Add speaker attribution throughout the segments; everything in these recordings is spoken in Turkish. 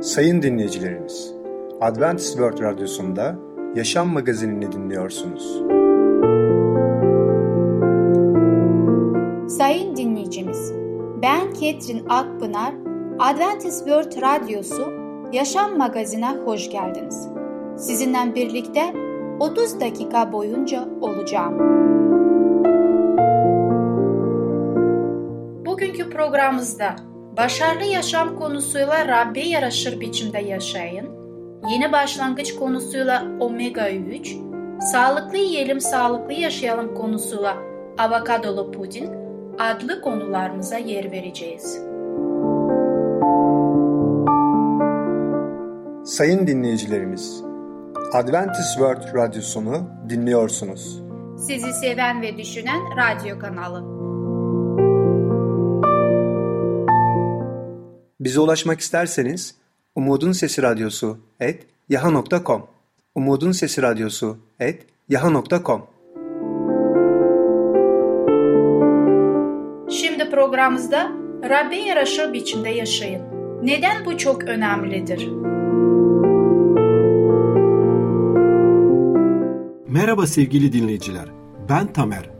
Speaker 1: Sayın dinleyicilerimiz, Adventist World Radyosu'nda Yaşam Magazinini dinliyorsunuz.
Speaker 2: Sayın dinleyicimiz, ben Ketrin Akpınar, Adventist World Radyosu Yaşam Magazinine hoş geldiniz. Sizinle birlikte 30 dakika boyunca olacağım. Bugünkü programımızda başarılı yaşam konusuyla Rabbe yaraşır biçimde yaşayın, yeni başlangıç konusuyla omega 3, sağlıklı yiyelim sağlıklı yaşayalım konusuyla avokadolu puding adlı konularımıza yer vereceğiz.
Speaker 1: Sayın dinleyicilerimiz, Adventist World Radyosunu dinliyorsunuz.
Speaker 2: Sizi seven ve düşünen radyo kanalı.
Speaker 1: Bize ulaşmak isterseniz Umutun Sesi Radyosu et yaha.com Umutun Sesi Radyosu et yaha.com
Speaker 2: Şimdi programımızda Rabbe yaraşır biçimde yaşayın. Neden bu çok önemlidir?
Speaker 3: Merhaba sevgili dinleyiciler. Ben Tamer.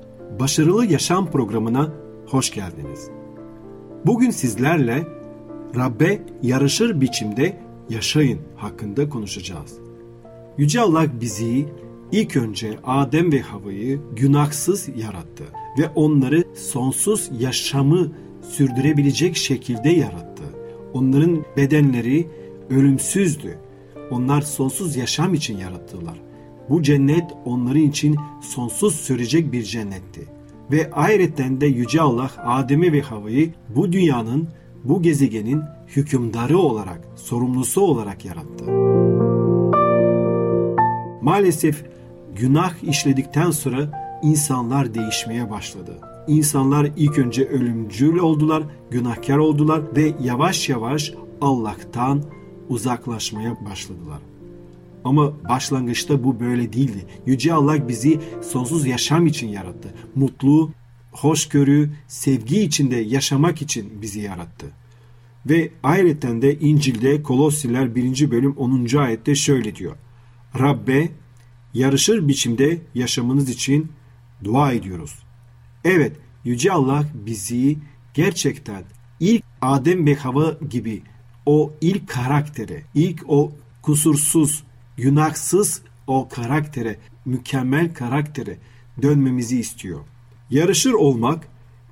Speaker 3: Başarılı Yaşam programına hoş geldiniz. Bugün sizlerle Rabbe yarışır biçimde yaşayın hakkında konuşacağız. Yüce Allah bizi ilk önce Adem ve Hava'yı günahsız yarattı ve onları sonsuz yaşamı sürdürebilecek şekilde yarattı. Onların bedenleri ölümsüzdü. Onlar sonsuz yaşam için yarattılar. Bu cennet onların için sonsuz sürecek bir cennetti. Ve ayrıca de Yüce Allah Adem'i ve Hava'yı bu dünyanın, bu gezegenin hükümdarı olarak, sorumlusu olarak yarattı. Maalesef günah işledikten sonra insanlar değişmeye başladı. İnsanlar ilk önce ölümcül oldular, günahkar oldular ve yavaş yavaş Allah'tan uzaklaşmaya başladılar. Ama başlangıçta bu böyle değildi. Yüce Allah bizi sonsuz yaşam için yarattı. Mutlu, hoşgörü, sevgi içinde yaşamak için bizi yarattı. Ve ayrıca de İncil'de Kolosiler 1. bölüm 10. ayette şöyle diyor. Rabbe yarışır biçimde yaşamınız için dua ediyoruz. Evet, Yüce Allah bizi gerçekten ilk Adem ve Hava gibi o ilk karaktere, ilk o kusursuz, günahsız o karaktere, mükemmel karaktere dönmemizi istiyor. Yarışır olmak,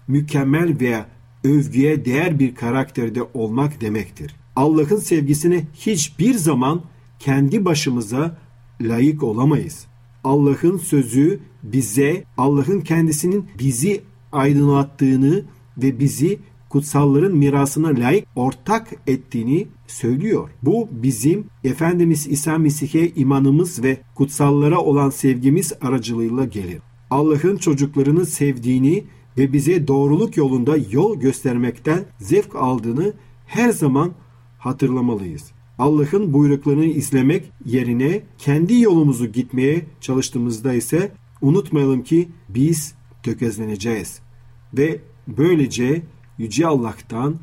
Speaker 3: mükemmel veya övgüye değer bir karakterde olmak demektir. Allah'ın sevgisine hiçbir zaman kendi başımıza layık olamayız. Allah'ın sözü bize Allah'ın kendisinin bizi aydınlattığını ve bizi kutsalların mirasına layık ortak ettiğini söylüyor. Bu bizim Efendimiz İsa Mesih'e imanımız ve kutsallara olan sevgimiz aracılığıyla gelir. Allah'ın çocuklarını sevdiğini ve bize doğruluk yolunda yol göstermekten zevk aldığını her zaman hatırlamalıyız. Allah'ın buyruklarını izlemek yerine kendi yolumuzu gitmeye çalıştığımızda ise unutmayalım ki biz tökezleneceğiz ve böylece Yüce Allah'tan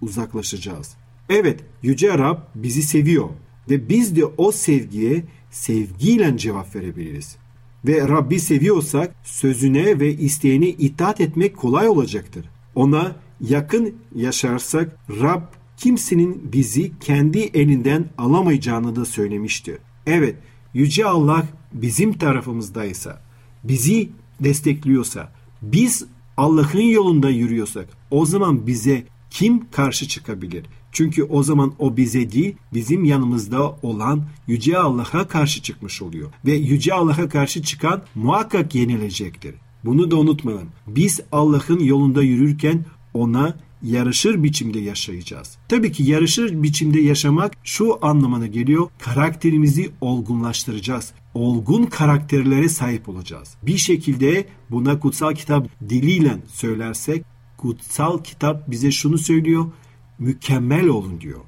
Speaker 3: uzaklaşacağız. Evet, Yüce Rab bizi seviyor ve biz de o sevgiye sevgiyle cevap verebiliriz. Ve Rabbi seviyorsak sözüne ve isteğine itaat etmek kolay olacaktır. Ona yakın yaşarsak Rab kimsenin bizi kendi elinden alamayacağını da söylemişti. Evet, Yüce Allah bizim tarafımızdaysa, bizi destekliyorsa, biz Allah'ın yolunda yürüyorsak o zaman bize kim karşı çıkabilir? Çünkü o zaman o bize değil bizim yanımızda olan Yüce Allah'a karşı çıkmış oluyor. Ve Yüce Allah'a karşı çıkan muhakkak yenilecektir. Bunu da unutmayalım. Biz Allah'ın yolunda yürürken ona yarışır biçimde yaşayacağız. Tabii ki yarışır biçimde yaşamak şu anlamına geliyor. Karakterimizi olgunlaştıracağız. Olgun karakterlere sahip olacağız. Bir şekilde buna kutsal kitap diliyle söylersek kutsal kitap bize şunu söylüyor. Mükemmel olun diyor.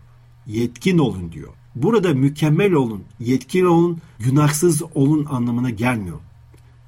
Speaker 3: Yetkin olun diyor. Burada mükemmel olun, yetkin olun, günahsız olun anlamına gelmiyor.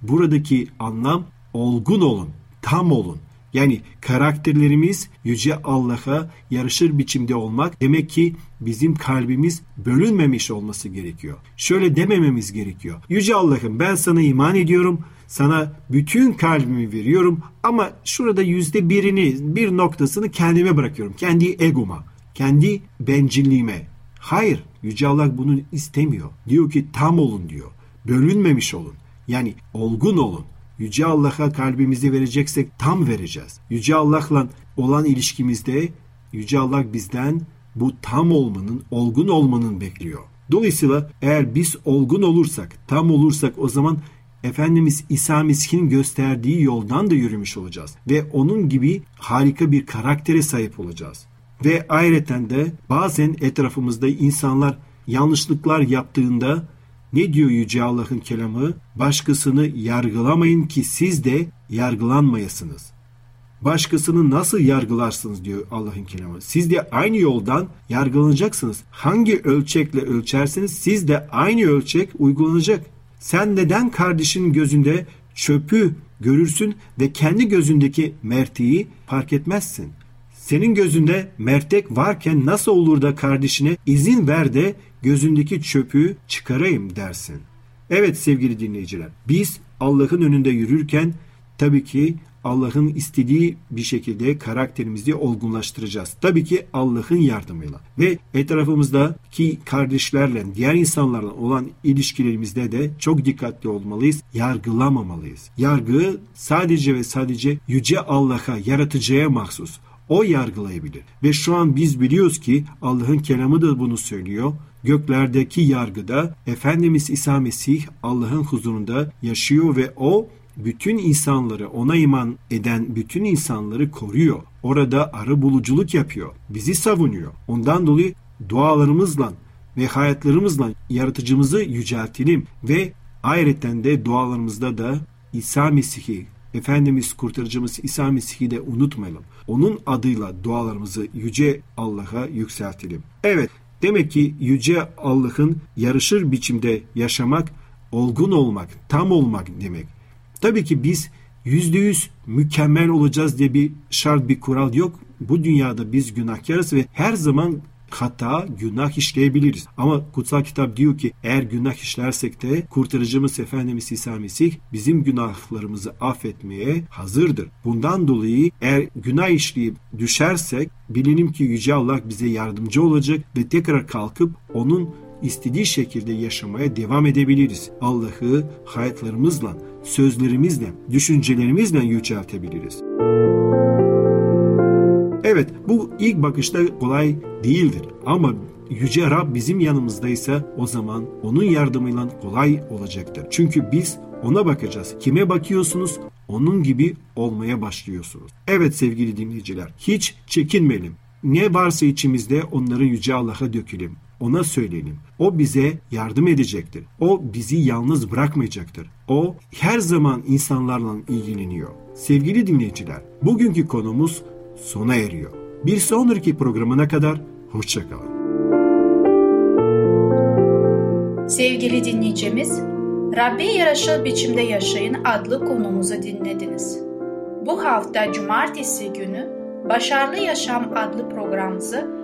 Speaker 3: Buradaki anlam olgun olun, tam olun. Yani karakterlerimiz Yüce Allah'a yarışır biçimde olmak demek ki bizim kalbimiz bölünmemiş olması gerekiyor. Şöyle demememiz gerekiyor. Yüce Allah'ım ben sana iman ediyorum. Sana bütün kalbimi veriyorum ama şurada yüzde birini, bir noktasını kendime bırakıyorum. Kendi egoma, kendi bencilliğime. Hayır, Yüce Allah bunu istemiyor. Diyor ki tam olun diyor. Bölünmemiş olun. Yani olgun olun. Yüce Allah'a kalbimizi vereceksek tam vereceğiz. Yüce Allah'la olan ilişkimizde Yüce Allah bizden bu tam olmanın, olgun olmanın bekliyor. Dolayısıyla eğer biz olgun olursak, tam olursak o zaman Efendimiz İsa Mesih'in gösterdiği yoldan da yürümüş olacağız. Ve onun gibi harika bir karaktere sahip olacağız. Ve ayrıca de bazen etrafımızda insanlar yanlışlıklar yaptığında ne diyor Yüce Allah'ın kelamı? Başkasını yargılamayın ki siz de yargılanmayasınız. Başkasını nasıl yargılarsınız diyor Allah'ın kelamı. Siz de aynı yoldan yargılanacaksınız. Hangi ölçekle ölçerseniz siz de aynı ölçek uygulanacak. Sen neden kardeşinin gözünde çöpü görürsün ve kendi gözündeki merteği fark etmezsin? Senin gözünde mertek varken nasıl olur da kardeşine izin ver de gözündeki çöpü çıkarayım dersin. Evet sevgili dinleyiciler, biz Allah'ın önünde yürürken tabii ki Allah'ın istediği bir şekilde karakterimizi olgunlaştıracağız. Tabii ki Allah'ın yardımıyla. Ve etrafımızdaki kardeşlerle, diğer insanlarla olan ilişkilerimizde de çok dikkatli olmalıyız. Yargılamamalıyız. Yargı sadece ve sadece Yüce Allah'a, yaratıcıya mahsus. O yargılayabilir. Ve şu an biz biliyoruz ki Allah'ın kelamı da bunu söylüyor. Göklerdeki yargıda Efendimiz İsa Mesih Allah'ın huzurunda yaşıyor ve o bütün insanları ona iman eden bütün insanları koruyor. Orada arı buluculuk yapıyor. Bizi savunuyor. Ondan dolayı dualarımızla ve hayatlarımızla yaratıcımızı yüceltelim ve ayrıca de dualarımızda da İsa Mesih'i Efendimiz kurtarıcımız İsa Mesih'i de unutmayalım. Onun adıyla dualarımızı yüce Allah'a yükseltelim. Evet demek ki yüce Allah'ın yarışır biçimde yaşamak, olgun olmak, tam olmak demek. Tabii ki biz yüzde yüz mükemmel olacağız diye bir şart bir kural yok. Bu dünyada biz günahkarız ve her zaman hata, günah işleyebiliriz. Ama kutsal kitap diyor ki eğer günah işlersek de kurtarıcımız Efendimiz İsa Mesih bizim günahlarımızı affetmeye hazırdır. Bundan dolayı eğer günah işleyip düşersek bilinim ki Yüce Allah bize yardımcı olacak ve tekrar kalkıp onun istediği şekilde yaşamaya devam edebiliriz. Allah'ı hayatlarımızla, sözlerimizle, düşüncelerimizle yüceltebiliriz. Evet bu ilk bakışta kolay değildir ama Yüce Rab bizim yanımızdaysa o zaman onun yardımıyla kolay olacaktır. Çünkü biz ona bakacağız. Kime bakıyorsunuz? Onun gibi olmaya başlıyorsunuz. Evet sevgili dinleyiciler, hiç çekinmeyelim. Ne varsa içimizde onları Yüce Allah'a dökelim. Ona söyleyelim. O bize yardım edecektir. O bizi yalnız bırakmayacaktır. O her zaman insanlarla ilgileniyor. Sevgili dinleyiciler, bugünkü konumuz sona eriyor. Bir sonraki programına kadar hoşçakalın.
Speaker 2: Sevgili dinleyicimiz, Rabbe yaraşır biçimde yaşayın adlı konumuzu dinlediniz. Bu hafta cumartesi günü Başarılı Yaşam adlı programımızı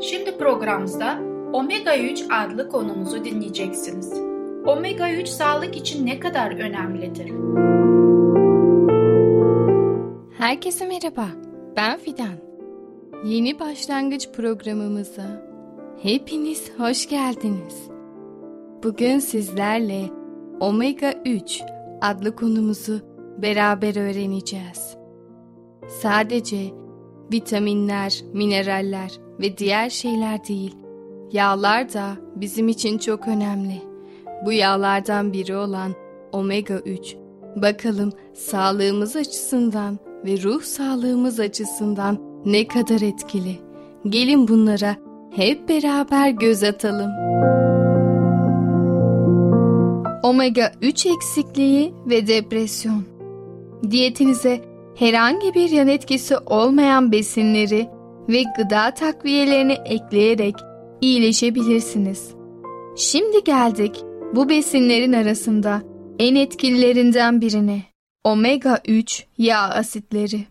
Speaker 2: Şimdi programımızda Omega 3 adlı konumuzu dinleyeceksiniz. Omega 3 sağlık için ne kadar önemlidir?
Speaker 4: Herkese merhaba, ben Fidan. Yeni başlangıç programımıza hepiniz hoş geldiniz. Bugün sizlerle Omega 3 adlı konumuzu beraber öğreneceğiz. Sadece vitaminler, mineraller ve diğer şeyler değil, yağlar da bizim için çok önemli. Bu yağlardan biri olan omega 3 bakalım sağlığımız açısından ve ruh sağlığımız açısından ne kadar etkili. Gelin bunlara hep beraber göz atalım. Omega 3 eksikliği ve depresyon. Diyetinize herhangi bir yan etkisi olmayan besinleri ve gıda takviyelerini ekleyerek iyileşebilirsiniz. Şimdi geldik bu besinlerin arasında en etkililerinden birine. Omega 3 yağ asitleri.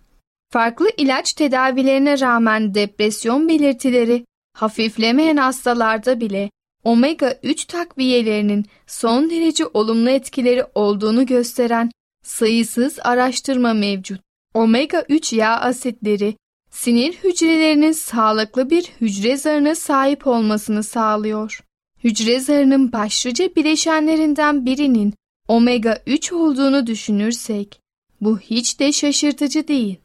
Speaker 4: Farklı ilaç tedavilerine rağmen depresyon belirtileri hafiflemeyen hastalarda bile omega 3 takviyelerinin son derece olumlu etkileri olduğunu gösteren sayısız araştırma mevcut. Omega 3 yağ asitleri sinir hücrelerinin sağlıklı bir hücre zarına sahip olmasını sağlıyor. Hücre zarının başlıca bileşenlerinden birinin omega 3 olduğunu düşünürsek bu hiç de şaşırtıcı değil.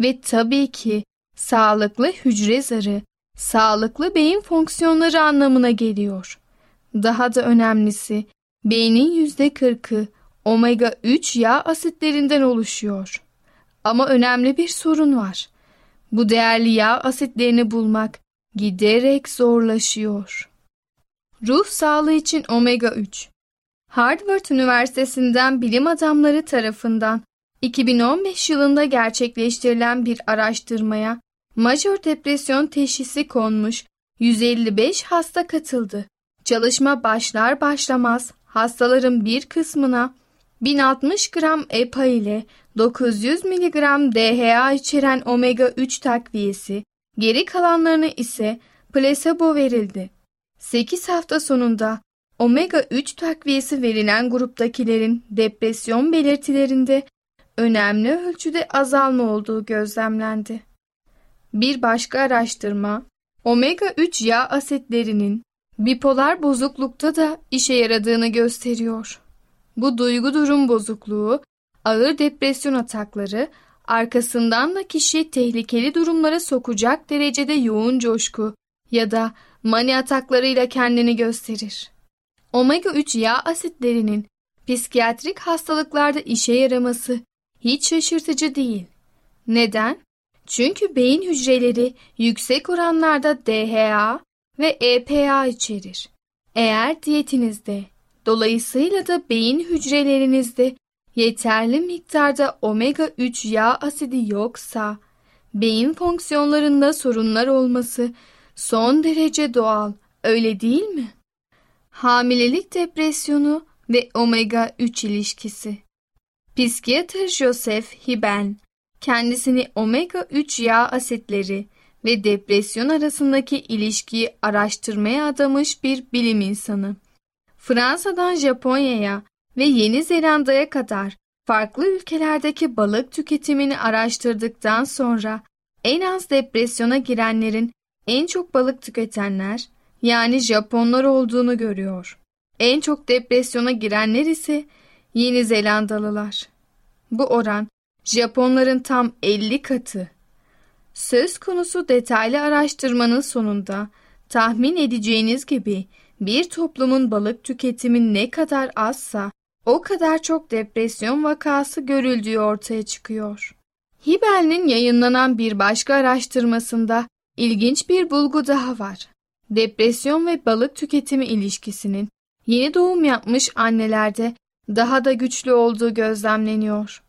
Speaker 4: Ve tabii ki sağlıklı hücre zarı sağlıklı beyin fonksiyonları anlamına geliyor. Daha da önemlisi beynin %40'ı omega 3 yağ asitlerinden oluşuyor. Ama önemli bir sorun var. Bu değerli yağ asitlerini bulmak giderek zorlaşıyor. Ruh sağlığı için omega 3 Harvard Üniversitesi'nden bilim adamları tarafından 2015 yılında gerçekleştirilen bir araştırmaya majör depresyon teşhisi konmuş 155 hasta katıldı. Çalışma başlar başlamaz hastaların bir kısmına 1060 gram EPA ile 900 mg DHA içeren omega 3 takviyesi, geri kalanlarına ise plasebo verildi. 8 hafta sonunda omega 3 takviyesi verilen gruptakilerin depresyon belirtilerinde önemli ölçüde azalma olduğu gözlemlendi. Bir başka araştırma, omega 3 yağ asitlerinin bipolar bozuklukta da işe yaradığını gösteriyor. Bu duygu durum bozukluğu, ağır depresyon atakları, arkasından da kişi tehlikeli durumlara sokacak derecede yoğun coşku ya da mani ataklarıyla kendini gösterir. Omega 3 yağ asitlerinin psikiyatrik hastalıklarda işe yaraması hiç şaşırtıcı değil. Neden? Çünkü beyin hücreleri yüksek oranlarda DHA ve EPA içerir. Eğer diyetinizde, dolayısıyla da beyin hücrelerinizde yeterli miktarda omega 3 yağ asidi yoksa, beyin fonksiyonlarında sorunlar olması son derece doğal, öyle değil mi? Hamilelik depresyonu ve omega 3 ilişkisi. Psikiyatr Joseph Hiben, kendisini omega 3 yağ asitleri ve depresyon arasındaki ilişkiyi araştırmaya adamış bir bilim insanı. Fransa'dan Japonya'ya ve Yeni Zelanda'ya kadar farklı ülkelerdeki balık tüketimini araştırdıktan sonra en az depresyona girenlerin en çok balık tüketenler yani Japonlar olduğunu görüyor. En çok depresyona girenler ise Yeni Zelandalılar. Bu oran Japonların tam 50 katı. Söz konusu detaylı araştırmanın sonunda tahmin edeceğiniz gibi bir toplumun balık tüketimi ne kadar azsa o kadar çok depresyon vakası görüldüğü ortaya çıkıyor. Hibel'in yayınlanan bir başka araştırmasında ilginç bir bulgu daha var. Depresyon ve balık tüketimi ilişkisinin yeni doğum yapmış annelerde daha da güçlü olduğu gözlemleniyor.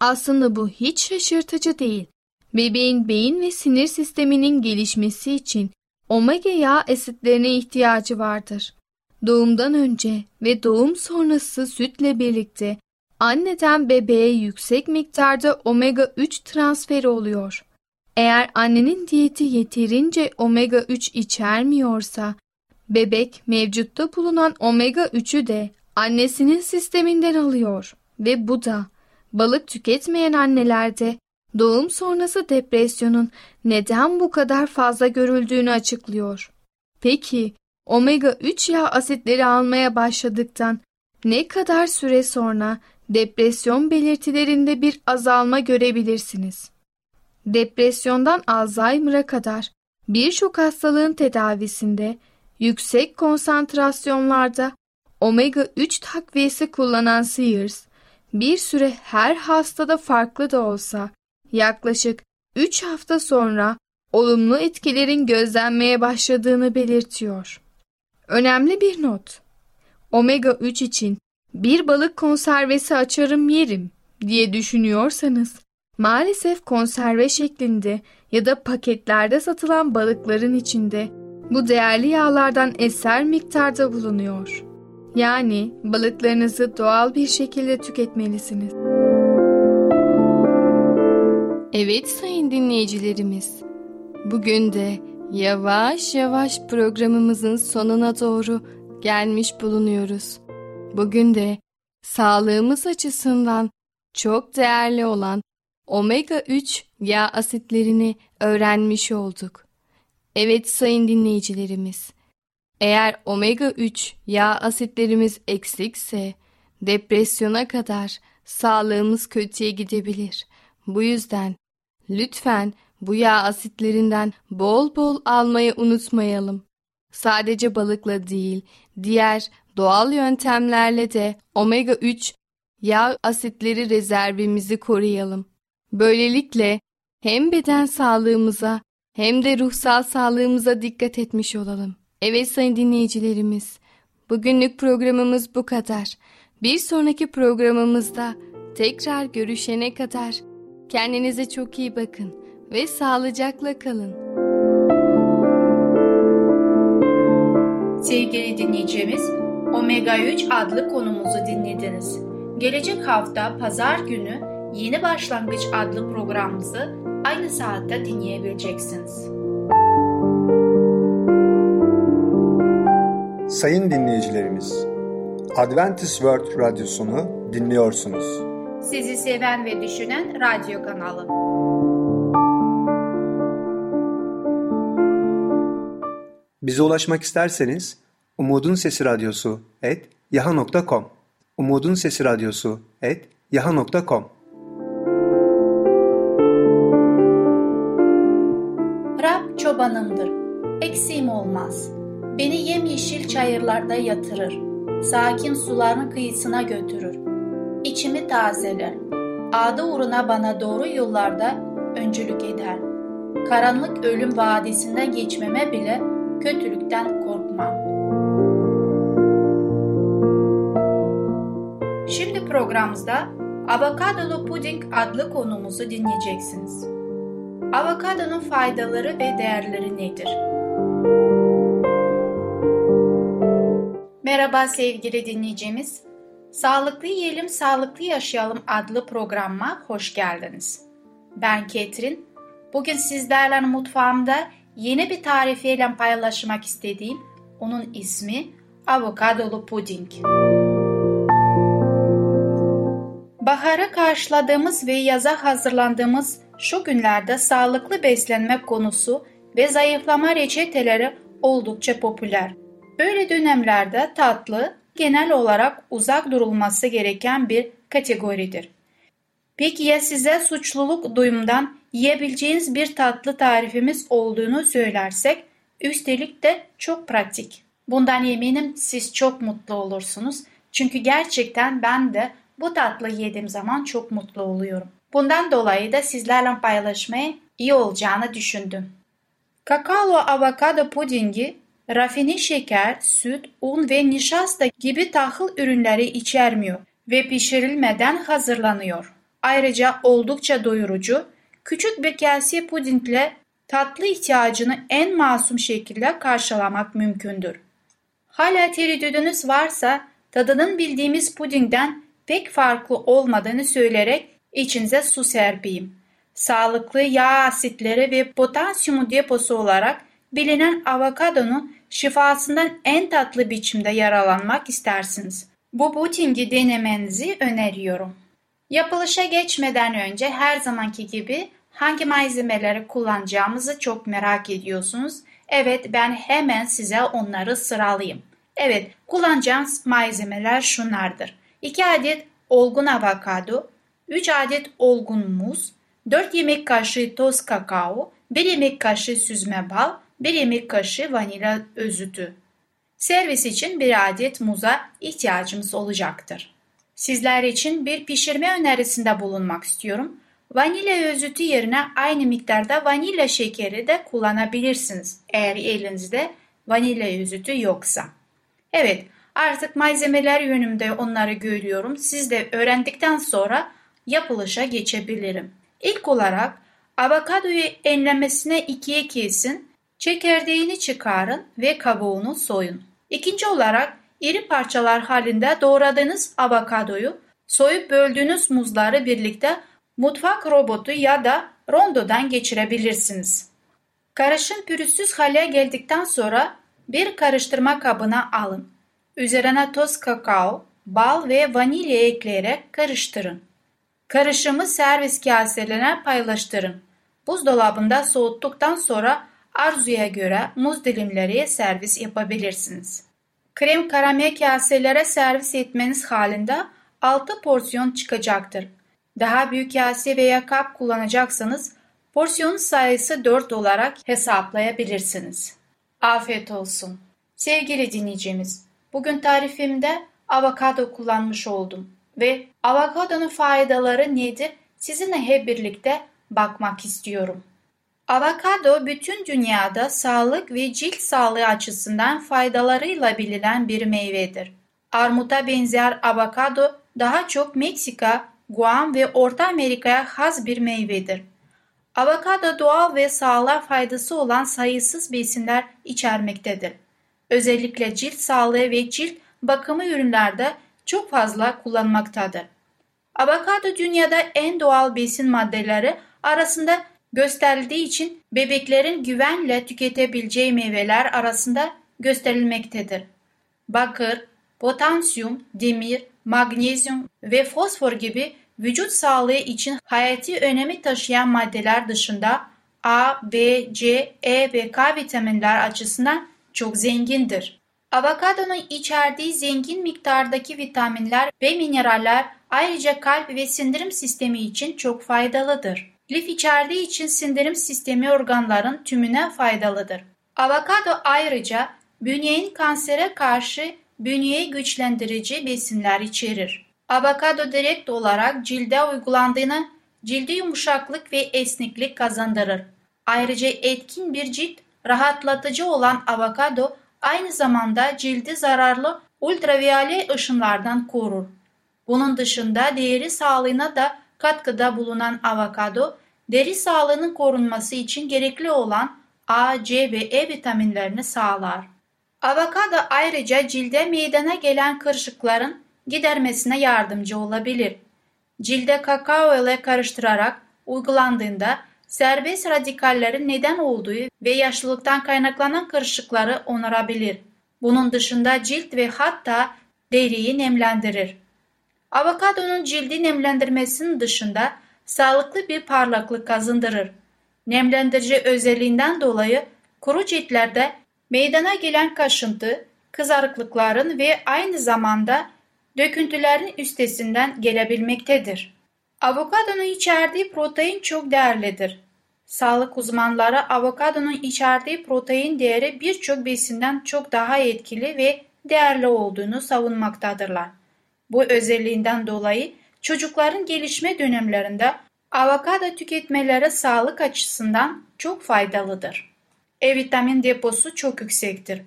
Speaker 4: Aslında bu hiç şaşırtıcı değil. Bebeğin beyin ve sinir sisteminin gelişmesi için omega yağ asitlerine ihtiyacı vardır. Doğumdan önce ve doğum sonrası sütle birlikte anneden bebeğe yüksek miktarda omega 3 transferi oluyor. Eğer annenin diyeti yeterince omega 3 içermiyorsa, bebek mevcutta bulunan omega 3'ü de annesinin sisteminden alıyor ve bu da balık tüketmeyen annelerde doğum sonrası depresyonun neden bu kadar fazla görüldüğünü açıklıyor. Peki omega 3 yağ asitleri almaya başladıktan ne kadar süre sonra depresyon belirtilerinde bir azalma görebilirsiniz? Depresyondan Alzheimer'a kadar birçok hastalığın tedavisinde yüksek konsantrasyonlarda omega 3 takviyesi kullanan Sears, bir süre her hastada farklı da olsa yaklaşık 3 hafta sonra olumlu etkilerin gözlenmeye başladığını belirtiyor. Önemli bir not. Omega 3 için bir balık konservesi açarım yerim diye düşünüyorsanız maalesef konserve şeklinde ya da paketlerde satılan balıkların içinde bu değerli yağlardan eser miktarda bulunuyor. Yani balıklarınızı doğal bir şekilde tüketmelisiniz. Evet sayın dinleyicilerimiz. Bugün de yavaş yavaş programımızın sonuna doğru gelmiş bulunuyoruz. Bugün de sağlığımız açısından çok değerli olan omega 3 yağ asitlerini öğrenmiş olduk. Evet sayın dinleyicilerimiz. Eğer omega 3 yağ asitlerimiz eksikse depresyona kadar sağlığımız kötüye gidebilir. Bu yüzden lütfen bu yağ asitlerinden bol bol almayı unutmayalım. Sadece balıkla değil, diğer doğal yöntemlerle de omega 3 yağ asitleri rezervimizi koruyalım. Böylelikle hem beden sağlığımıza hem de ruhsal sağlığımıza dikkat etmiş olalım. Evet sayın dinleyicilerimiz, bugünlük programımız bu kadar. Bir sonraki programımızda tekrar görüşene kadar kendinize çok iyi bakın ve sağlıcakla kalın.
Speaker 2: Sevgili dinleyicimiz, Omega 3 adlı konumuzu dinlediniz. Gelecek hafta pazar günü Yeni Başlangıç adlı programımızı aynı saatte dinleyebileceksiniz.
Speaker 1: Sayın dinleyicilerimiz, Adventist World Radyosunu dinliyorsunuz.
Speaker 2: Sizi seven ve düşünen radyo kanalı.
Speaker 1: Bize ulaşmak isterseniz Umutun Sesi Radyosu et yaha.com Umutun Sesi Radyosu et yaha.com
Speaker 2: Rab çobanımdır, eksiğim olmaz. Beni yemyeşil çayırlarda yatırır, sakin suların kıyısına götürür. İçimi tazeler, adı uğruna bana doğru yollarda öncülük eder. Karanlık ölüm vadisinden geçmeme bile kötülükten korkmam. Şimdi programımızda avokadolu puding adlı konumuzu dinleyeceksiniz. Avokadonun faydaları ve değerleri nedir? Merhaba sevgili dinleyicimiz. Sağlıklı Yiyelim Sağlıklı Yaşayalım adlı programıma hoş geldiniz. Ben Ketrin. Bugün sizlerle mutfağımda yeni bir tarifiyle paylaşmak istediğim onun ismi avokadolu puding. Bahara karşıladığımız ve yaza hazırlandığımız şu günlerde sağlıklı beslenme konusu ve zayıflama reçeteleri oldukça popüler. Böyle dönemlerde tatlı genel olarak uzak durulması gereken bir kategoridir. Peki ya size suçluluk duyumdan yiyebileceğiniz bir tatlı tarifimiz olduğunu söylersek, üstelik de çok pratik. Bundan eminim siz çok mutlu olursunuz. Çünkü gerçekten ben de bu tatlı yediğim zaman çok mutlu oluyorum. Bundan dolayı da sizlerle paylaşmaya iyi olacağını düşündüm. Kakao avokado pudingi rafine şeker, süt, un ve nişasta gibi tahıl ürünleri içermiyor ve pişirilmeden hazırlanıyor. Ayrıca oldukça doyurucu, küçük bir kase pudingle tatlı ihtiyacını en masum şekilde karşılamak mümkündür. Hala tereddüdünüz varsa tadının bildiğimiz pudingden pek farklı olmadığını söyleyerek içinize su serpeyim. Sağlıklı yağ asitleri ve potasyumu deposu olarak bilinen avokadonun şifasından en tatlı biçimde yaralanmak istersiniz. Bu pudingi denemenizi öneriyorum. Yapılışa geçmeden önce her zamanki gibi hangi malzemeleri kullanacağımızı çok merak ediyorsunuz. Evet ben hemen size onları sıralayayım. Evet kullanacağımız malzemeler şunlardır. 2 adet olgun avokado, 3 adet olgun muz, 4 yemek kaşığı toz kakao, 1 yemek kaşığı süzme bal, 1 yemek kaşığı vanilya özütü. Servis için bir adet muza ihtiyacımız olacaktır. Sizler için bir pişirme önerisinde bulunmak istiyorum. Vanilya özütü yerine aynı miktarda vanilya şekeri de kullanabilirsiniz eğer elinizde vanilya özütü yoksa. Evet artık malzemeler yönümde onları görüyorum. Siz de öğrendikten sonra yapılışa geçebilirim. İlk olarak avokadoyu enlemesine ikiye kesin, çekirdeğini çıkarın ve kabuğunu soyun. İkinci olarak iri parçalar halinde doğradığınız avokadoyu soyup böldüğünüz muzları birlikte mutfak robotu ya da rondodan geçirebilirsiniz. Karışım pürüzsüz hale geldikten sonra bir karıştırma kabına alın. Üzerine toz kakao, bal ve vanilya ekleyerek karıştırın. Karışımı servis kaselerine paylaştırın. Buzdolabında soğuttuktan sonra arzuya göre muz dilimleri servis yapabilirsiniz. Krem karamel kaselere servis etmeniz halinde 6 porsiyon çıkacaktır. Daha büyük kase veya kap kullanacaksanız porsiyon sayısı 4 olarak hesaplayabilirsiniz. Afiyet olsun. Sevgili dinleyicimiz, bugün tarifimde avokado kullanmış oldum ve avokadonun faydaları nedir sizinle hep birlikte bakmak istiyorum. Avokado bütün dünyada sağlık ve cilt sağlığı açısından faydalarıyla bilinen bir meyvedir. Armuta benzer avokado daha çok Meksika, Guam ve Orta Amerika'ya has bir meyvedir. Avokado doğal ve sağlığa faydası olan sayısız besinler içermektedir. Özellikle cilt sağlığı ve cilt bakımı ürünlerde çok fazla kullanmaktadır. Avokado dünyada en doğal besin maddeleri arasında gösterildiği için bebeklerin güvenle tüketebileceği meyveler arasında gösterilmektedir. Bakır, potasyum, demir, magnezyum ve fosfor gibi vücut sağlığı için hayati önemi taşıyan maddeler dışında A, B, C, E ve K vitaminler açısından çok zengindir. Avokadonun içerdiği zengin miktardaki vitaminler ve mineraller ayrıca kalp ve sindirim sistemi için çok faydalıdır. Lif içerdiği için sindirim sistemi organların tümüne faydalıdır. Avokado ayrıca bünyenin kansere karşı bünyeyi güçlendirici besinler içerir. Avokado direkt olarak cilde uygulandığını cildi yumuşaklık ve esneklik kazandırır. Ayrıca etkin bir cilt rahatlatıcı olan avokado aynı zamanda cildi zararlı ultraviyole ışınlardan korur. Bunun dışında deri sağlığına da katkıda bulunan avokado, deri sağlığının korunması için gerekli olan A, C ve E vitaminlerini sağlar. Avokado ayrıca cilde meydana gelen kırışıkların gidermesine yardımcı olabilir. Cilde kakao ile karıştırarak uygulandığında serbest radikallerin neden olduğu ve yaşlılıktan kaynaklanan kırışıkları onarabilir. Bunun dışında cilt ve hatta deriyi nemlendirir. Avokadonun cildi nemlendirmesinin dışında sağlıklı bir parlaklık kazandırır. Nemlendirici özelliğinden dolayı kuru ciltlerde meydana gelen kaşıntı, kızarıklıkların ve aynı zamanda döküntülerin üstesinden gelebilmektedir. Avokadonun içerdiği protein çok değerlidir. Sağlık uzmanları avokadonun içerdiği protein değeri birçok besinden çok daha etkili ve değerli olduğunu savunmaktadırlar. Bu özelliğinden dolayı çocukların gelişme dönemlerinde avokado tüketmeleri sağlık açısından çok faydalıdır. E vitamin deposu çok yüksektir.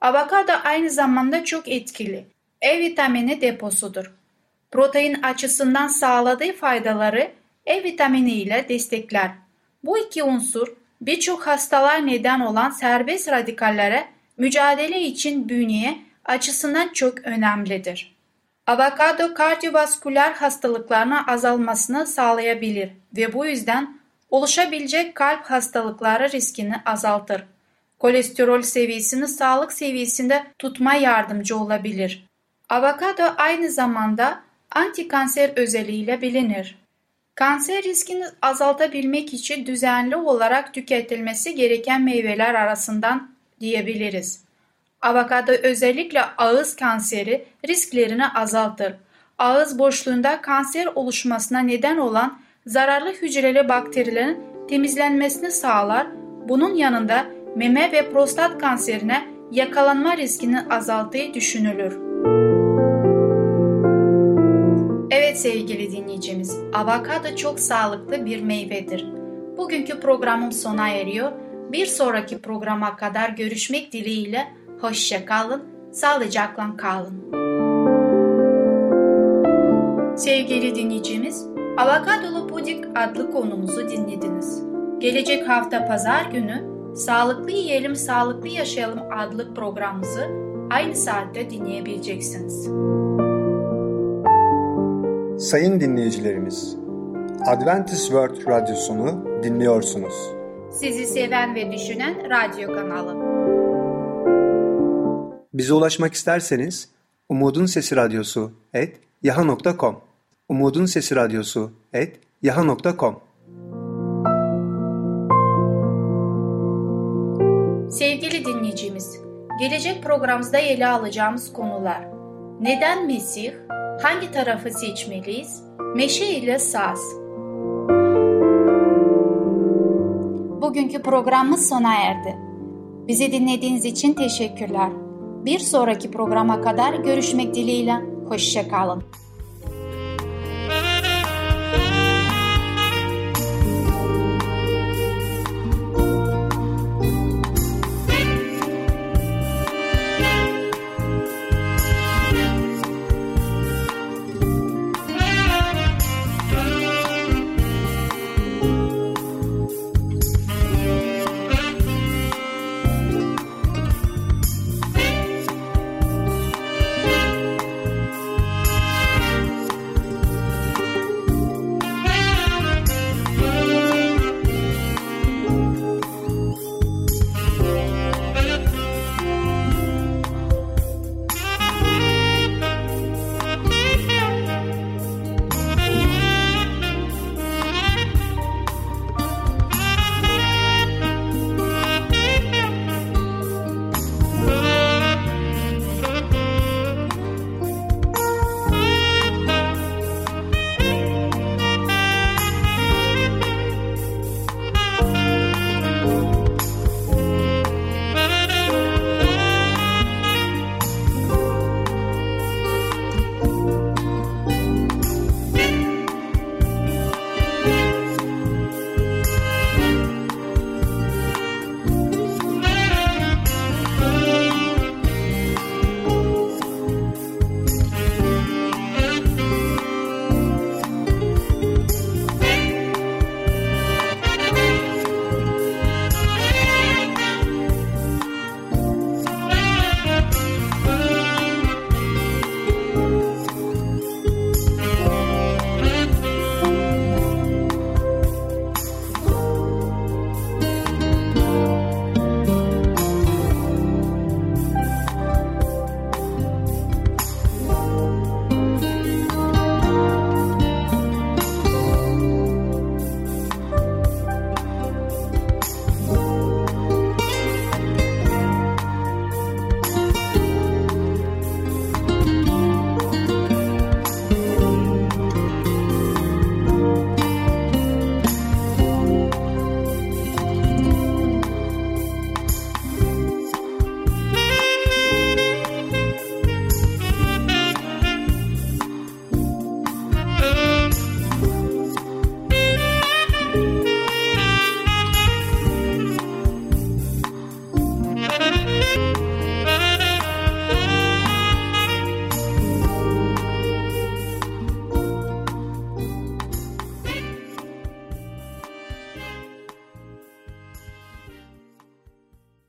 Speaker 2: Avokado aynı zamanda çok etkili. E vitamini deposudur. Protein açısından sağladığı faydaları E vitamini ile destekler. Bu iki unsur birçok hastalar neden olan serbest radikallere mücadele için bünyeye açısından çok önemlidir. Avokado kardiyovasküler hastalıklarına azalmasını sağlayabilir ve bu yüzden oluşabilecek kalp hastalıkları riskini azaltır. Kolesterol seviyesini sağlık seviyesinde tutma yardımcı olabilir. Avokado aynı zamanda antikanser özelliğiyle bilinir. Kanser riskini azaltabilmek için düzenli olarak tüketilmesi gereken meyveler arasından diyebiliriz. Avokado özellikle ağız kanseri risklerini azaltır. Ağız boşluğunda kanser oluşmasına neden olan zararlı hücreli bakterilerin temizlenmesini sağlar. Bunun yanında meme ve prostat kanserine yakalanma riskini azalttığı düşünülür. Evet sevgili dinleyicimiz, avokado çok sağlıklı bir meyvedir. Bugünkü programım sona eriyor. Bir sonraki programa kadar görüşmek dileğiyle hoşça kalın, sağlıcakla kalın. Sevgili dinleyicimiz, Avokadolu Pudik adlı konumuzu dinlediniz. Gelecek hafta pazar günü Sağlıklı Yiyelim Sağlıklı Yaşayalım adlı programımızı aynı saatte dinleyebileceksiniz.
Speaker 1: Sayın dinleyicilerimiz, Adventist World Radyosunu dinliyorsunuz.
Speaker 2: Sizi seven ve düşünen radyo kanalı.
Speaker 1: Bize ulaşmak isterseniz Umutun Sesi Radyosu et yaha.com Umutun Sesi Radyosu et yaha.com
Speaker 2: Sevgili dinleyicimiz, gelecek programımızda ele alacağımız konular Neden Mesih? Hangi tarafı seçmeliyiz? Meşe ile saz. Bugünkü programımız sona erdi. Bizi dinlediğiniz için teşekkürler. Bir sonraki programa kadar görüşmek dileğiyle. Hoşçakalın.